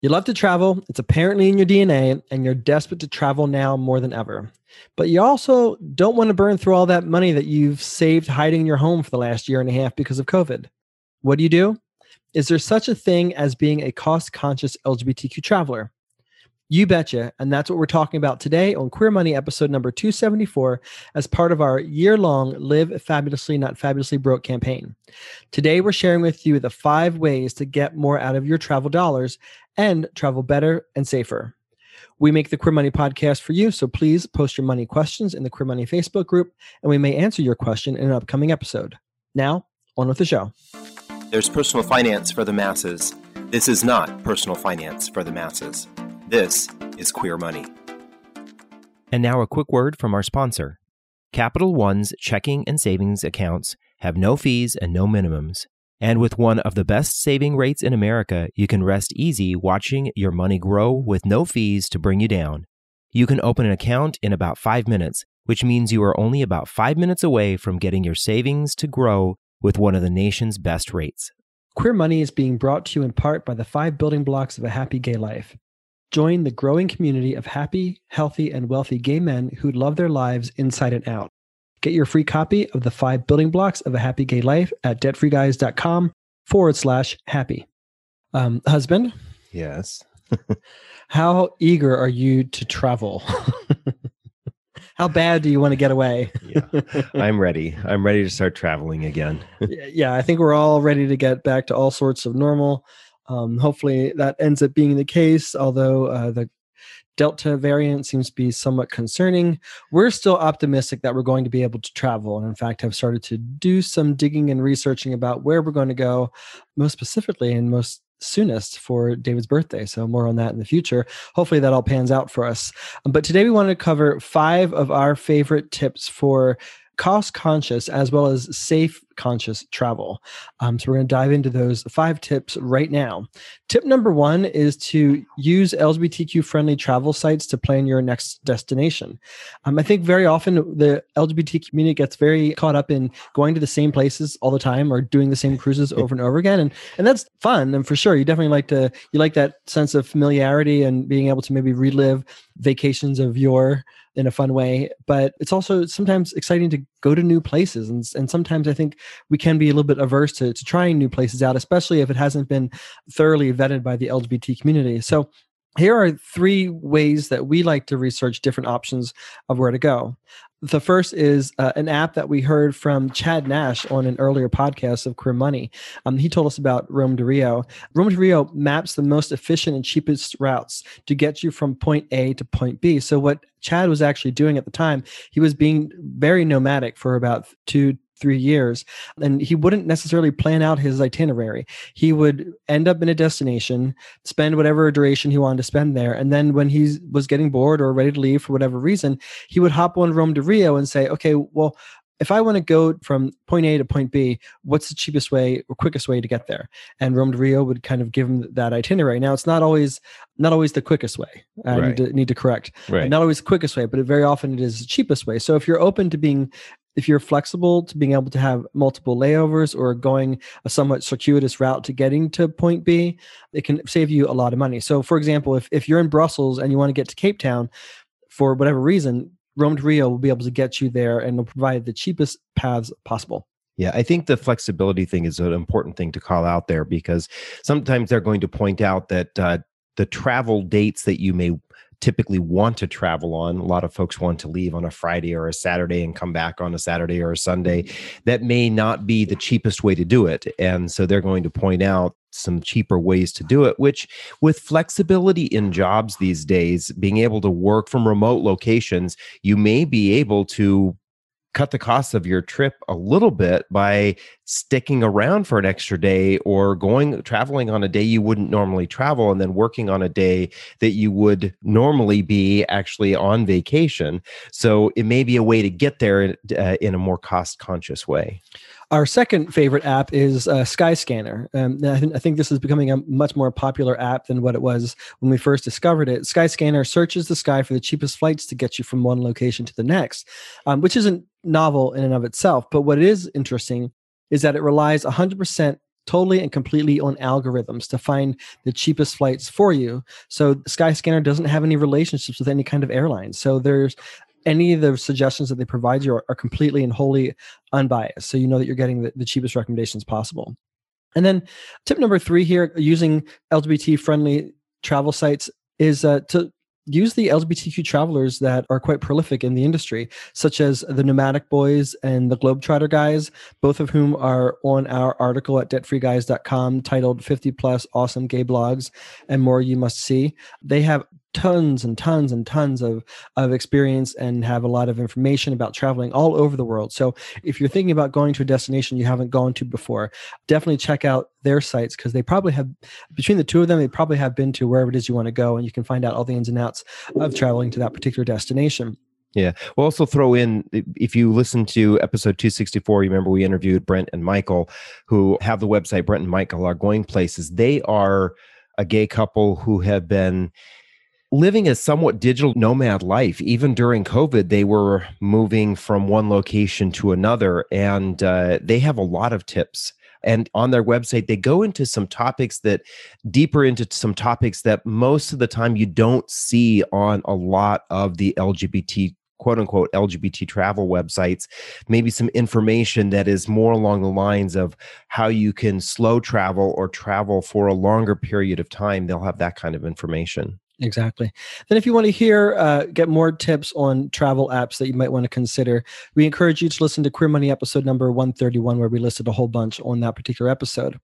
You love to travel, it's apparently in your DNA, and you're desperate to travel now more than ever. But you also don't want to burn through all that money that you've saved hiding in your home for the last year and a half because of COVID. What do you do? Is there such a thing as being a cost conscious LGBTQ traveler? You betcha. And that's what we're talking about today on Queer Money, episode number 274, as part of our year long Live Fabulously, Not Fabulously Broke campaign. Today, we're sharing with you the five ways to get more out of your travel dollars and travel better and safer. We make the Queer Money podcast for you, so please post your money questions in the Queer Money Facebook group, and we may answer your question in an upcoming episode. Now, on with the show. There's personal finance for the masses. This is not personal finance for the masses. This is Queer Money. And now a quick word from our sponsor. Capital One's checking and savings accounts have no fees and no minimums. And with one of the best saving rates in America, you can rest easy watching your money grow with no fees to bring you down. You can open an account in about five minutes, which means you are only about five minutes away from getting your savings to grow with one of the nation's best rates. Queer Money is being brought to you in part by the five building blocks of a happy gay life. Join the growing community of happy, healthy, and wealthy gay men who love their lives inside and out. Get your free copy of the five building blocks of a happy gay life at debtfreeguys.com forward slash happy. Um, husband? Yes. how eager are you to travel? how bad do you want to get away? yeah, I'm ready. I'm ready to start traveling again. yeah, I think we're all ready to get back to all sorts of normal. Um, hopefully that ends up being the case, although uh, the Delta variant seems to be somewhat concerning. We're still optimistic that we're going to be able to travel, and in fact, have started to do some digging and researching about where we're going to go, most specifically and most soonest for David's birthday. So, more on that in the future. Hopefully, that all pans out for us. But today, we wanted to cover five of our favorite tips for cost conscious as well as safe conscious travel. Um, so we're going to dive into those five tips right now. Tip number one is to use LGBTQ friendly travel sites to plan your next destination. Um, I think very often the LGBT community gets very caught up in going to the same places all the time or doing the same cruises over and over again, and and that's fun. And for sure, you definitely like to you like that sense of familiarity and being able to maybe relive vacations of your in a fun way but it's also sometimes exciting to go to new places and, and sometimes i think we can be a little bit averse to, to trying new places out, especially if it hasn't been thoroughly vetted by the LGBT community. So here are three ways that we like to research different options of where to go. The first is uh, an app that we heard from Chad Nash on an earlier podcast of Queer Money. Um, he told us about Rome2Rio. Rome de Rio maps the most efficient and cheapest routes to get you from point A to point B. So, what Chad was actually doing at the time, he was being very nomadic for about two three years and he wouldn't necessarily plan out his itinerary he would end up in a destination spend whatever duration he wanted to spend there and then when he was getting bored or ready to leave for whatever reason he would hop on Rome2Rio and say okay well if I want to go from point A to point B, what's the cheapest way or quickest way to get there? And Rome2Rio would kind of give him that itinerary. Now, it's not always not always the quickest way. I right. need to need to correct. Right. Not always the quickest way, but very often it is the cheapest way. So if you're open to being if you're flexible to being able to have multiple layovers or going a somewhat circuitous route to getting to point B, it can save you a lot of money. So, for example, if, if you're in Brussels and you want to get to Cape Town for whatever reason, Rome2Rio will be able to get you there and will provide the cheapest paths possible. Yeah, I think the flexibility thing is an important thing to call out there because sometimes they're going to point out that uh, the travel dates that you may typically want to travel on. A lot of folks want to leave on a Friday or a Saturday and come back on a Saturday or a Sunday. Mm-hmm. That may not be the cheapest way to do it. And so they're going to point out some cheaper ways to do it, which with flexibility in jobs these days, being able to work from remote locations, you may be able to cut the cost of your trip a little bit by sticking around for an extra day or going traveling on a day you wouldn't normally travel and then working on a day that you would normally be actually on vacation so it may be a way to get there uh, in a more cost conscious way our second favorite app is uh, Skyscanner. Um, I, th- I, think this is becoming a much more popular app than what it was when we first discovered it. Skyscanner searches the sky for the cheapest flights to get you from one location to the next, um, which isn't novel in and of itself. But what is interesting is that it relies 100% totally and completely on algorithms to find the cheapest flights for you. So Skyscanner doesn't have any relationships with any kind of airline. So there's any of the suggestions that they provide you are, are completely and wholly unbiased. So you know that you're getting the, the cheapest recommendations possible. And then tip number three here, using LGBT friendly travel sites is uh, to use the LGBTQ travelers that are quite prolific in the industry, such as the Nomadic Boys and the Globetrotter Guys, both of whom are on our article at debtfreeguys.com titled 50 plus awesome gay blogs and more you must see. They have tons and tons and tons of, of experience and have a lot of information about traveling all over the world. So if you're thinking about going to a destination you haven't gone to before, definitely check out their sites because they probably have, between the two of them, they probably have been to wherever it is you want to go and you can find out all the ins and outs of traveling to that particular destination. Yeah. We'll also throw in, if you listen to episode 264, you remember we interviewed Brent and Michael, who have the website Brent and Michael are going places. They are a gay couple who have been living a somewhat digital nomad life. Even during COVID, they were moving from one location to another, and uh, they have a lot of tips. And on their website, they go into some topics that deeper into some topics that most of the time you don't see on a lot of the LGBT quote unquote LGBT travel websites, maybe some information that is more along the lines of how you can slow travel or travel for a longer period of time. They'll have that kind of information. Exactly. Then, if you want to hear, uh, get more tips on travel apps that you might want to consider, we encourage you to listen to Queer Money episode number 131, where we listed a whole bunch on that particular episode.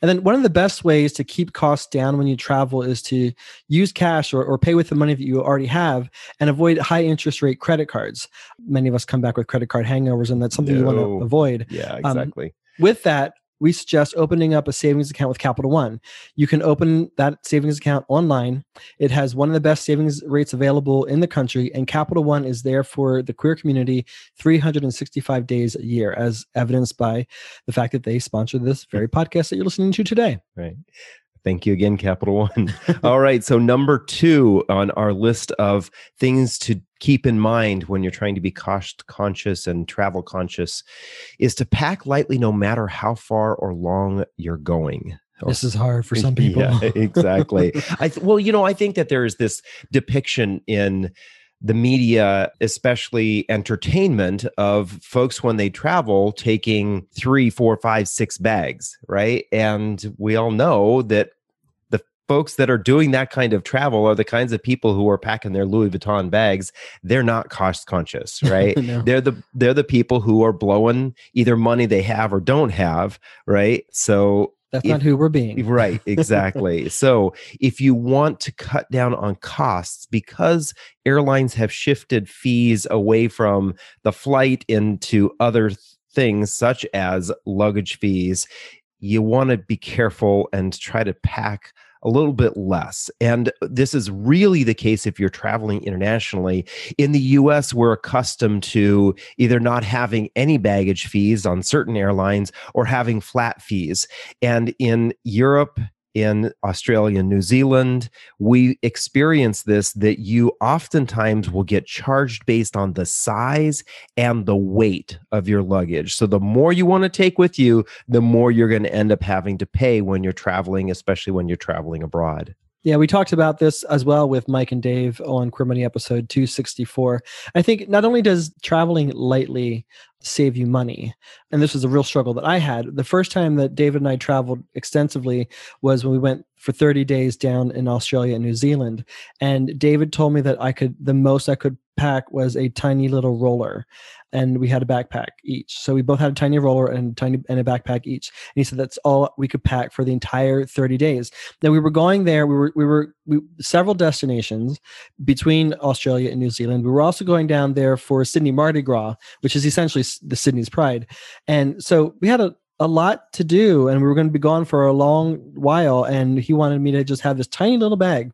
And then, one of the best ways to keep costs down when you travel is to use cash or, or pay with the money that you already have and avoid high interest rate credit cards. Many of us come back with credit card hangovers, and that's something no. you want to avoid. Yeah, exactly. Um, with that, we suggest opening up a savings account with Capital One. You can open that savings account online. It has one of the best savings rates available in the country, and Capital One is there for the queer community 365 days a year, as evidenced by the fact that they sponsor this very podcast that you're listening to today. Right. Thank you again, Capital One. All right. So, number two on our list of things to keep in mind when you're trying to be cost conscious and travel conscious is to pack lightly no matter how far or long you're going. This is hard for some people. yeah, exactly. I th- well, you know, I think that there is this depiction in the media, especially entertainment, of folks when they travel taking three, four, five, six bags, right? And we all know that folks that are doing that kind of travel are the kinds of people who are packing their Louis Vuitton bags. They're not cost conscious, right? no. They're the they're the people who are blowing either money they have or don't have, right? So that's if, not who we're being. Right, exactly. so, if you want to cut down on costs because airlines have shifted fees away from the flight into other things such as luggage fees, you want to be careful and try to pack a little bit less. And this is really the case if you're traveling internationally. In the US, we're accustomed to either not having any baggage fees on certain airlines or having flat fees. And in Europe, in Australia and New Zealand, we experience this that you oftentimes will get charged based on the size and the weight of your luggage. So the more you want to take with you, the more you're going to end up having to pay when you're traveling, especially when you're traveling abroad. Yeah, we talked about this as well with Mike and Dave on Queer Money episode 264. I think not only does traveling lightly save you money, and this was a real struggle that I had. The first time that David and I traveled extensively was when we went for 30 days down in Australia and New Zealand. And David told me that I could, the most I could pack was a tiny little roller and we had a backpack each. So we both had a tiny roller and tiny and a backpack each. And he said that's all we could pack for the entire 30 days. Now we were going there. We were we were we, several destinations between Australia and New Zealand. We were also going down there for Sydney Mardi Gras, which is essentially the Sydney's Pride. And so we had a a lot to do and we were going to be gone for a long while and he wanted me to just have this tiny little bag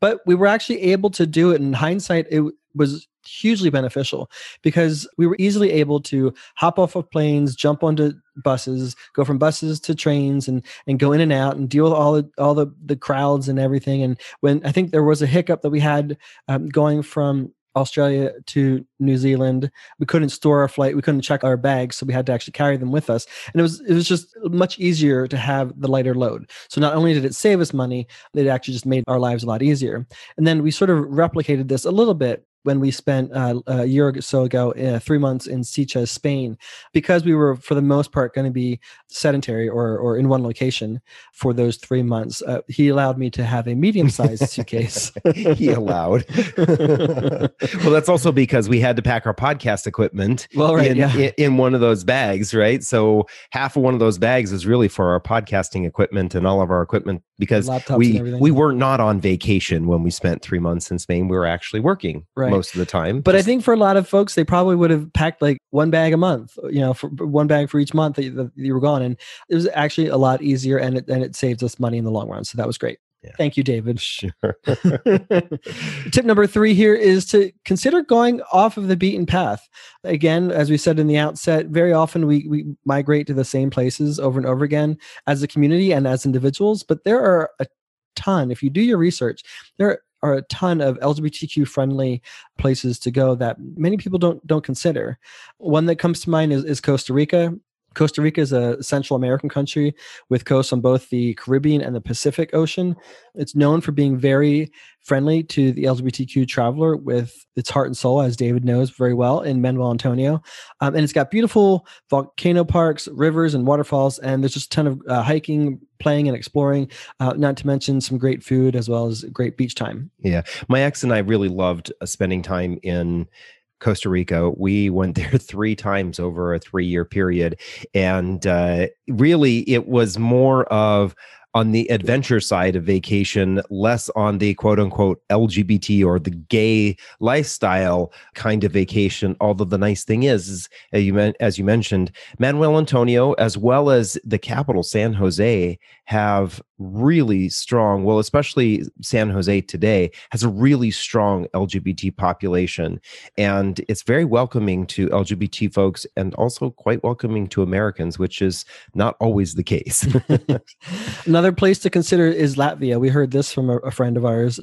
but we were actually able to do it in hindsight it was hugely beneficial because we were easily able to hop off of planes, jump onto buses, go from buses to trains, and and go in and out and deal with all the all the the crowds and everything. And when I think there was a hiccup that we had um, going from Australia to New Zealand. We couldn't store our flight. We couldn't check our bags, so we had to actually carry them with us. And it was it was just much easier to have the lighter load. So not only did it save us money, it actually just made our lives a lot easier. And then we sort of replicated this a little bit when we spent uh, a year or so ago, uh, three months in Sitges, Spain, because we were for the most part going to be sedentary or or in one location for those three months. Uh, he allowed me to have a medium sized suitcase. he allowed. well, that's also because we had to pack our podcast equipment well, right, in, yeah. in, in one of those bags, right? So half of one of those bags is really for our podcasting equipment and all of our equipment because Laptops we we were not on vacation when we spent three months in Spain. We were actually working Right. Most of the time. But I think for a lot of folks, they probably would have packed like one bag a month, you know, for one bag for each month that you, that you were gone. And it was actually a lot easier and it, and it saved us money in the long run. So that was great. Yeah. Thank you, David. sure. Tip number three here is to consider going off of the beaten path. Again, as we said in the outset, very often we, we migrate to the same places over and over again as a community and as individuals, but there are a ton, if you do your research, there are a ton of LGBTQ friendly places to go that many people don't don't consider. One that comes to mind is, is Costa Rica. Costa Rica is a Central American country with coasts on both the Caribbean and the Pacific Ocean. It's known for being very friendly to the LGBTQ traveler with its heart and soul, as David knows very well in Manuel Antonio. Um, and it's got beautiful volcano parks, rivers, and waterfalls. And there's just a ton of uh, hiking, playing, and exploring, uh, not to mention some great food as well as great beach time. Yeah. My ex and I really loved uh, spending time in Costa Rica. We went there three times over a three year period. And uh, really, it was more of on the adventure side of vacation, less on the quote unquote LGBT or the gay lifestyle kind of vacation. Although the nice thing is, is as you, men- as you mentioned, Manuel Antonio, as well as the capital, San Jose, have really strong, well, especially San Jose today, has a really strong LGBT population. And it's very welcoming to LGBT folks and also quite welcoming to Americans, which is not always the case. Another place to consider is Latvia. We heard this from a, a friend of ours.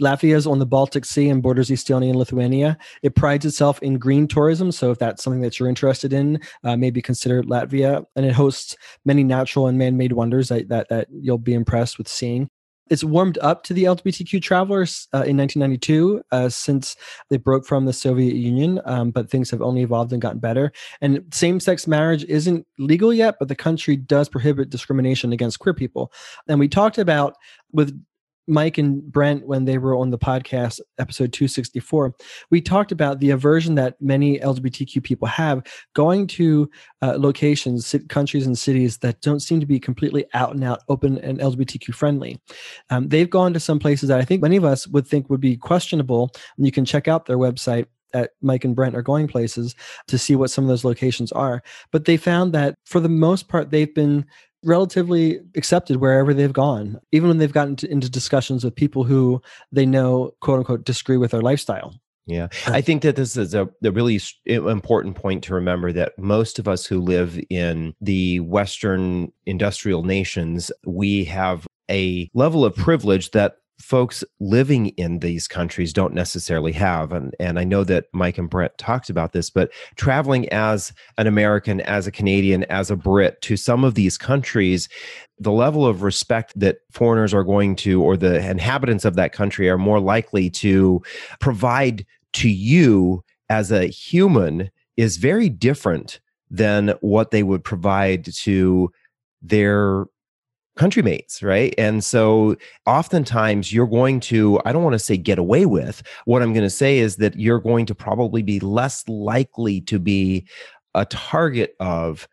Latvia is on the Baltic Sea and borders Estonia and Lithuania. It prides itself in green tourism. So, if that's something that you're interested in, uh, maybe consider Latvia. And it hosts many natural and man made wonders that, that, that you'll be impressed with seeing. It's warmed up to the LGBTQ travelers uh, in 1992 uh, since they broke from the Soviet Union, um, but things have only evolved and gotten better. And same sex marriage isn't legal yet, but the country does prohibit discrimination against queer people. And we talked about with Mike and Brent when they were on the podcast episode 264 we talked about the aversion that many lgbtq people have going to uh, locations countries and cities that don't seem to be completely out and out open and lgbtq friendly um, they've gone to some places that i think many of us would think would be questionable and you can check out their website at Mike and Brent are going places to see what some of those locations are. But they found that for the most part, they've been relatively accepted wherever they've gone, even when they've gotten to, into discussions with people who they know, quote unquote, disagree with their lifestyle. Yeah, I think that this is a, a really important point to remember that most of us who live in the Western industrial nations, we have a level of privilege that folks living in these countries don't necessarily have and and I know that Mike and Brent talked about this but traveling as an American as a Canadian as a Brit to some of these countries the level of respect that foreigners are going to or the inhabitants of that country are more likely to provide to you as a human is very different than what they would provide to their countrymates, right? And so oftentimes you're going to, I don't want to say get away with, what I'm going to say is that you're going to probably be less likely to be a target of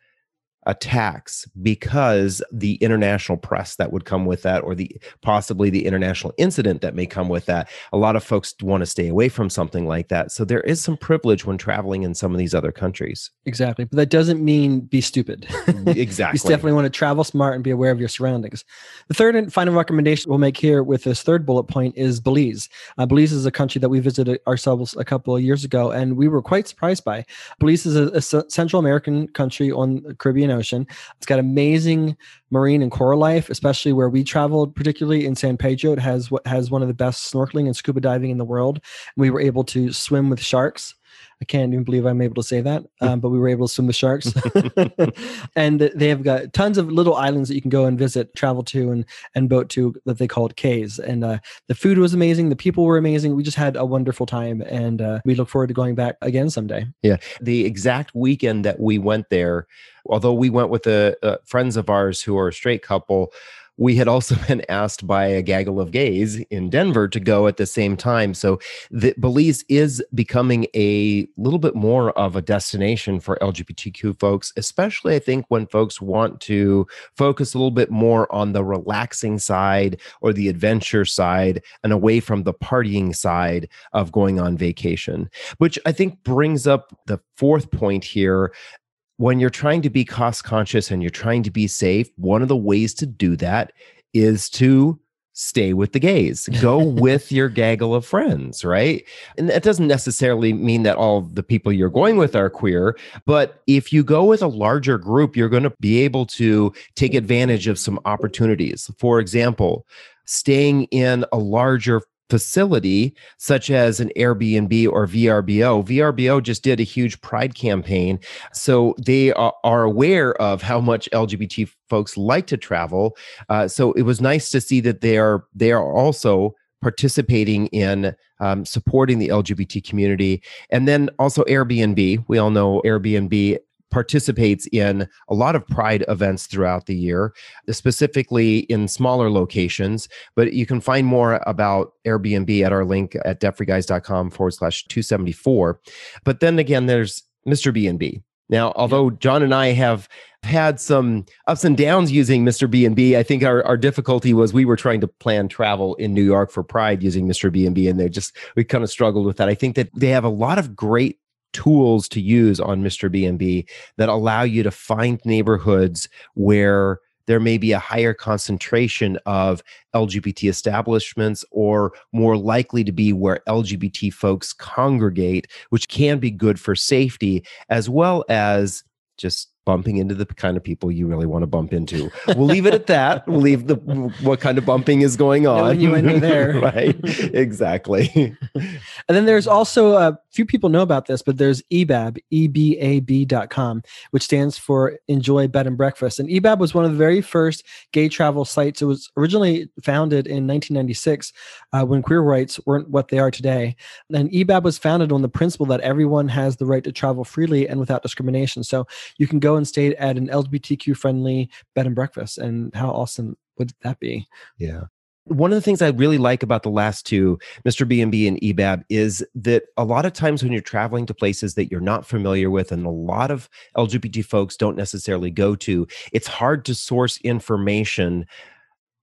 attacks because the international press that would come with that or the possibly the international incident that may come with that a lot of folks want to stay away from something like that so there is some privilege when traveling in some of these other countries Exactly. But that doesn't mean be stupid. exactly You definitely want to travel smart and be aware of your surroundings. The third and final recommendation we'll make here with this third bullet point is Belize. Uh, Belize is a country that we visited ourselves a couple of years ago, and we were quite surprised by. Belize is a, Central American country on the Caribbean Ocean. It's got amazing marine and coral life, especially where we traveled, particularly in San Pedro. It has what has one of the best snorkeling and scuba diving in the world. We were able to swim with sharks. I can't even believe I'm able to say that, um, but we were able to swim with sharks. and they have got tons of little islands that you can go and visit, travel to, and and boat to that they called Cays. And uh, the food was amazing. The people were amazing. We just had a wonderful time, and uh, we look forward to going back again someday. Yeah, the exact weekend that we went there, although we went with the uh, friends of ours who are a straight couple we had also been asked by a gaggle of gays in Denver to go at the same time. So the Belize is becoming a little bit more of a destination for LGBTQ folks, especially I think when folks want to focus a little bit more on the relaxing side or the adventure side and away from the partying side of going on vacation, which I think brings up the fourth point here when you're trying to be cost conscious and you're trying to be safe, one of the ways to do that is to stay with the gays go with your gaggle of friends right? And that doesn't necessarily mean that all the people you're going with are queer but if you go with a larger group you're going to be able to take advantage of some opportunities. For example staying in a larger facility such as an Airbnb or VRBO. VRBO just did a huge pride campaign. So they are aware of how much LGBT folks like to travel. Uh, so it was nice to see that they are they are also participating in um, supporting the LGBT community. And then also Airbnb. We all know Airbnb participates in a lot of pride events throughout the year, specifically in smaller locations. But you can find more about Airbnb at our link at debtfreeguys.com forward slash 274. But then again, there's Mr. B&B. Now, although John and I have had some ups and downs using Mr. B&B, I think our, our difficulty was we were trying to plan travel in New York for Pride using Mr. B&B, and they just we kind of struggled with that. I think that they have a lot of great tools to use on Mr. B&B that allow you to find neighborhoods where there may be a higher concentration of LGBT establishments or more likely to be where LGBT folks congregate, which can be good for safety as well as just bumping into the kind of people you really want to bump into. We'll leave it at that. We'll leave the what kind of bumping is going on. You there, right? Exactly. and then there's also a uh, few people know about this, but there's EBAB, E-B-A-B.com, which stands for Enjoy Bed and Breakfast. And EBAB was one of the very first gay travel sites. It was originally founded in 1996 uh, when queer rights weren't what they are today. And EBAB was founded on the principle that everyone has the right to travel freely and without discrimination. So you can go and stayed at an LGBTQ friendly bed and breakfast. And how awesome would that be? Yeah. One of the things I really like about the last two, Mr. B&B and EBAB, is that a lot of times when you're traveling to places that you're not familiar with and a lot of LGBT folks don't necessarily go to, it's hard to source information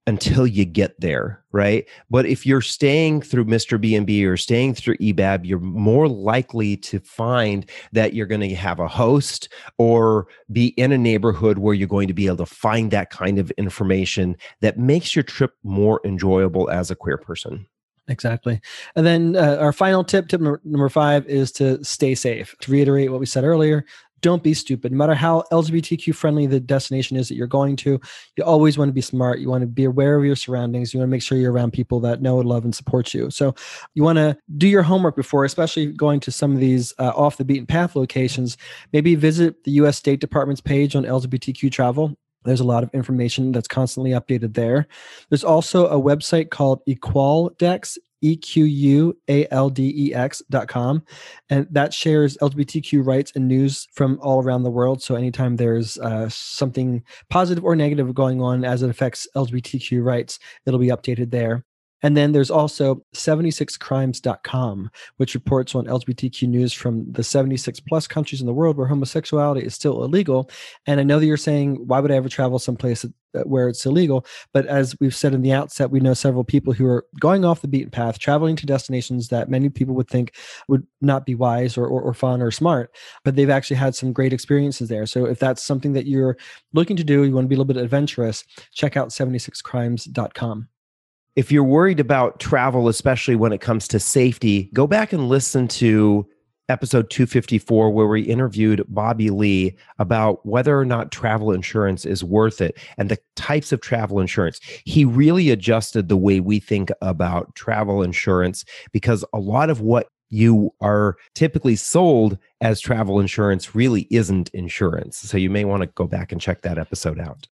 until you get there right but if you're staying through mr b&b or staying through ebab you're more likely to find that you're going to have a host or be in a neighborhood where you're going to be able to find that kind of information that makes your trip more enjoyable as a queer person Exactly. And then uh, our final tip, tip number, number five, is to stay safe. To reiterate what we said earlier, don't be stupid. No matter how LGBTQ friendly the destination is that you're going to, you always want to be smart. You want to be aware of your surroundings. You want to make sure you're around people that know, love, and support you. So you want to do your homework before, especially going to some of these uh, off the beaten path locations. Maybe visit the U.S. State Department's page on LGBTQ travel. There's a lot of information that's constantly updated there. There's also a website called Equaldex, E-Q-U-A-L-D-E-X dot com. And that shares LGBTQ rights and news from all around the world. So anytime there's uh, something positive or negative going on as it affects LGBTQ rights, it'll be updated there. And then there's also 76crimes.com, which reports on LGBTQ news from the 76 plus countries in the world where homosexuality is still illegal. And I know that you're saying, why would I ever travel someplace where it's illegal? But as we've said in the outset, we know several people who are going off the beaten path, traveling to destinations that many people would think would not be wise or, or, or fun or smart, but they've actually had some great experiences there. So if that's something that you're looking to do, you want to be a little bit adventurous, check out 76crimes.com if you're worried about travel, especially when it comes to safety, go back and listen to episode 254 where we interviewed Bobby Lee about whether or not travel insurance is worth it and the types of travel insurance. He really adjusted the way we think about travel insurance because a lot of what you are typically sold as travel insurance really isn't insurance. So you may want to go back and check that episode out.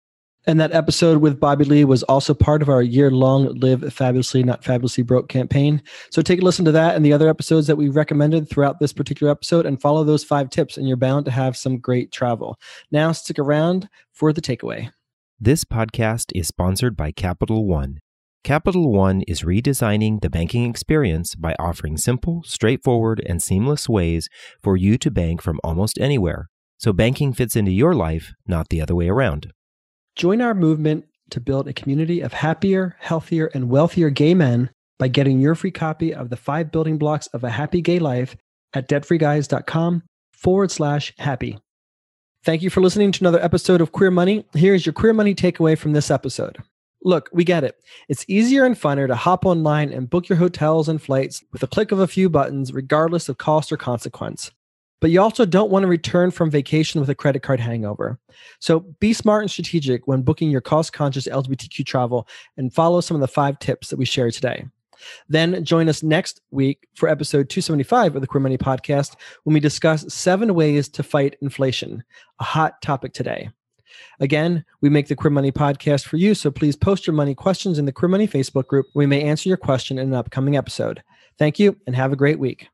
And that episode with Bobby Lee was also part of our year long Live Fabulously, Not Fabulously Broke campaign. So take a listen to that and the other episodes that we recommended throughout this particular episode and follow those five tips, and you're bound to have some great travel. Now, stick around for the takeaway. This podcast is sponsored by Capital One. Capital One is redesigning the banking experience by offering simple, straightforward, and seamless ways for you to bank from almost anywhere. So banking fits into your life, not the other way around. Join our movement to build a community of happier, healthier, and wealthier gay men by getting your free copy of the five building blocks of a happy gay life at debtfreeguys.com forward slash happy. Thank you for listening to another episode of Queer Money. Here's your Queer Money takeaway from this episode. Look, we get it. It's easier and funner to hop online and book your hotels and flights with a click of a few buttons, regardless of cost or consequence but you also don't want to return from vacation with a credit card hangover. So be smart and strategic when booking your cost conscious LGBTQ travel and follow some of the five tips that we share today. Then join us next week for episode 275 of the Queer Money Podcast when we discuss seven ways to fight inflation, a hot topic today. Again, we make the Queer Money Podcast for you, so please post your money questions in the Queer Money Facebook group. We may answer your question in an upcoming episode. Thank you and have a great week.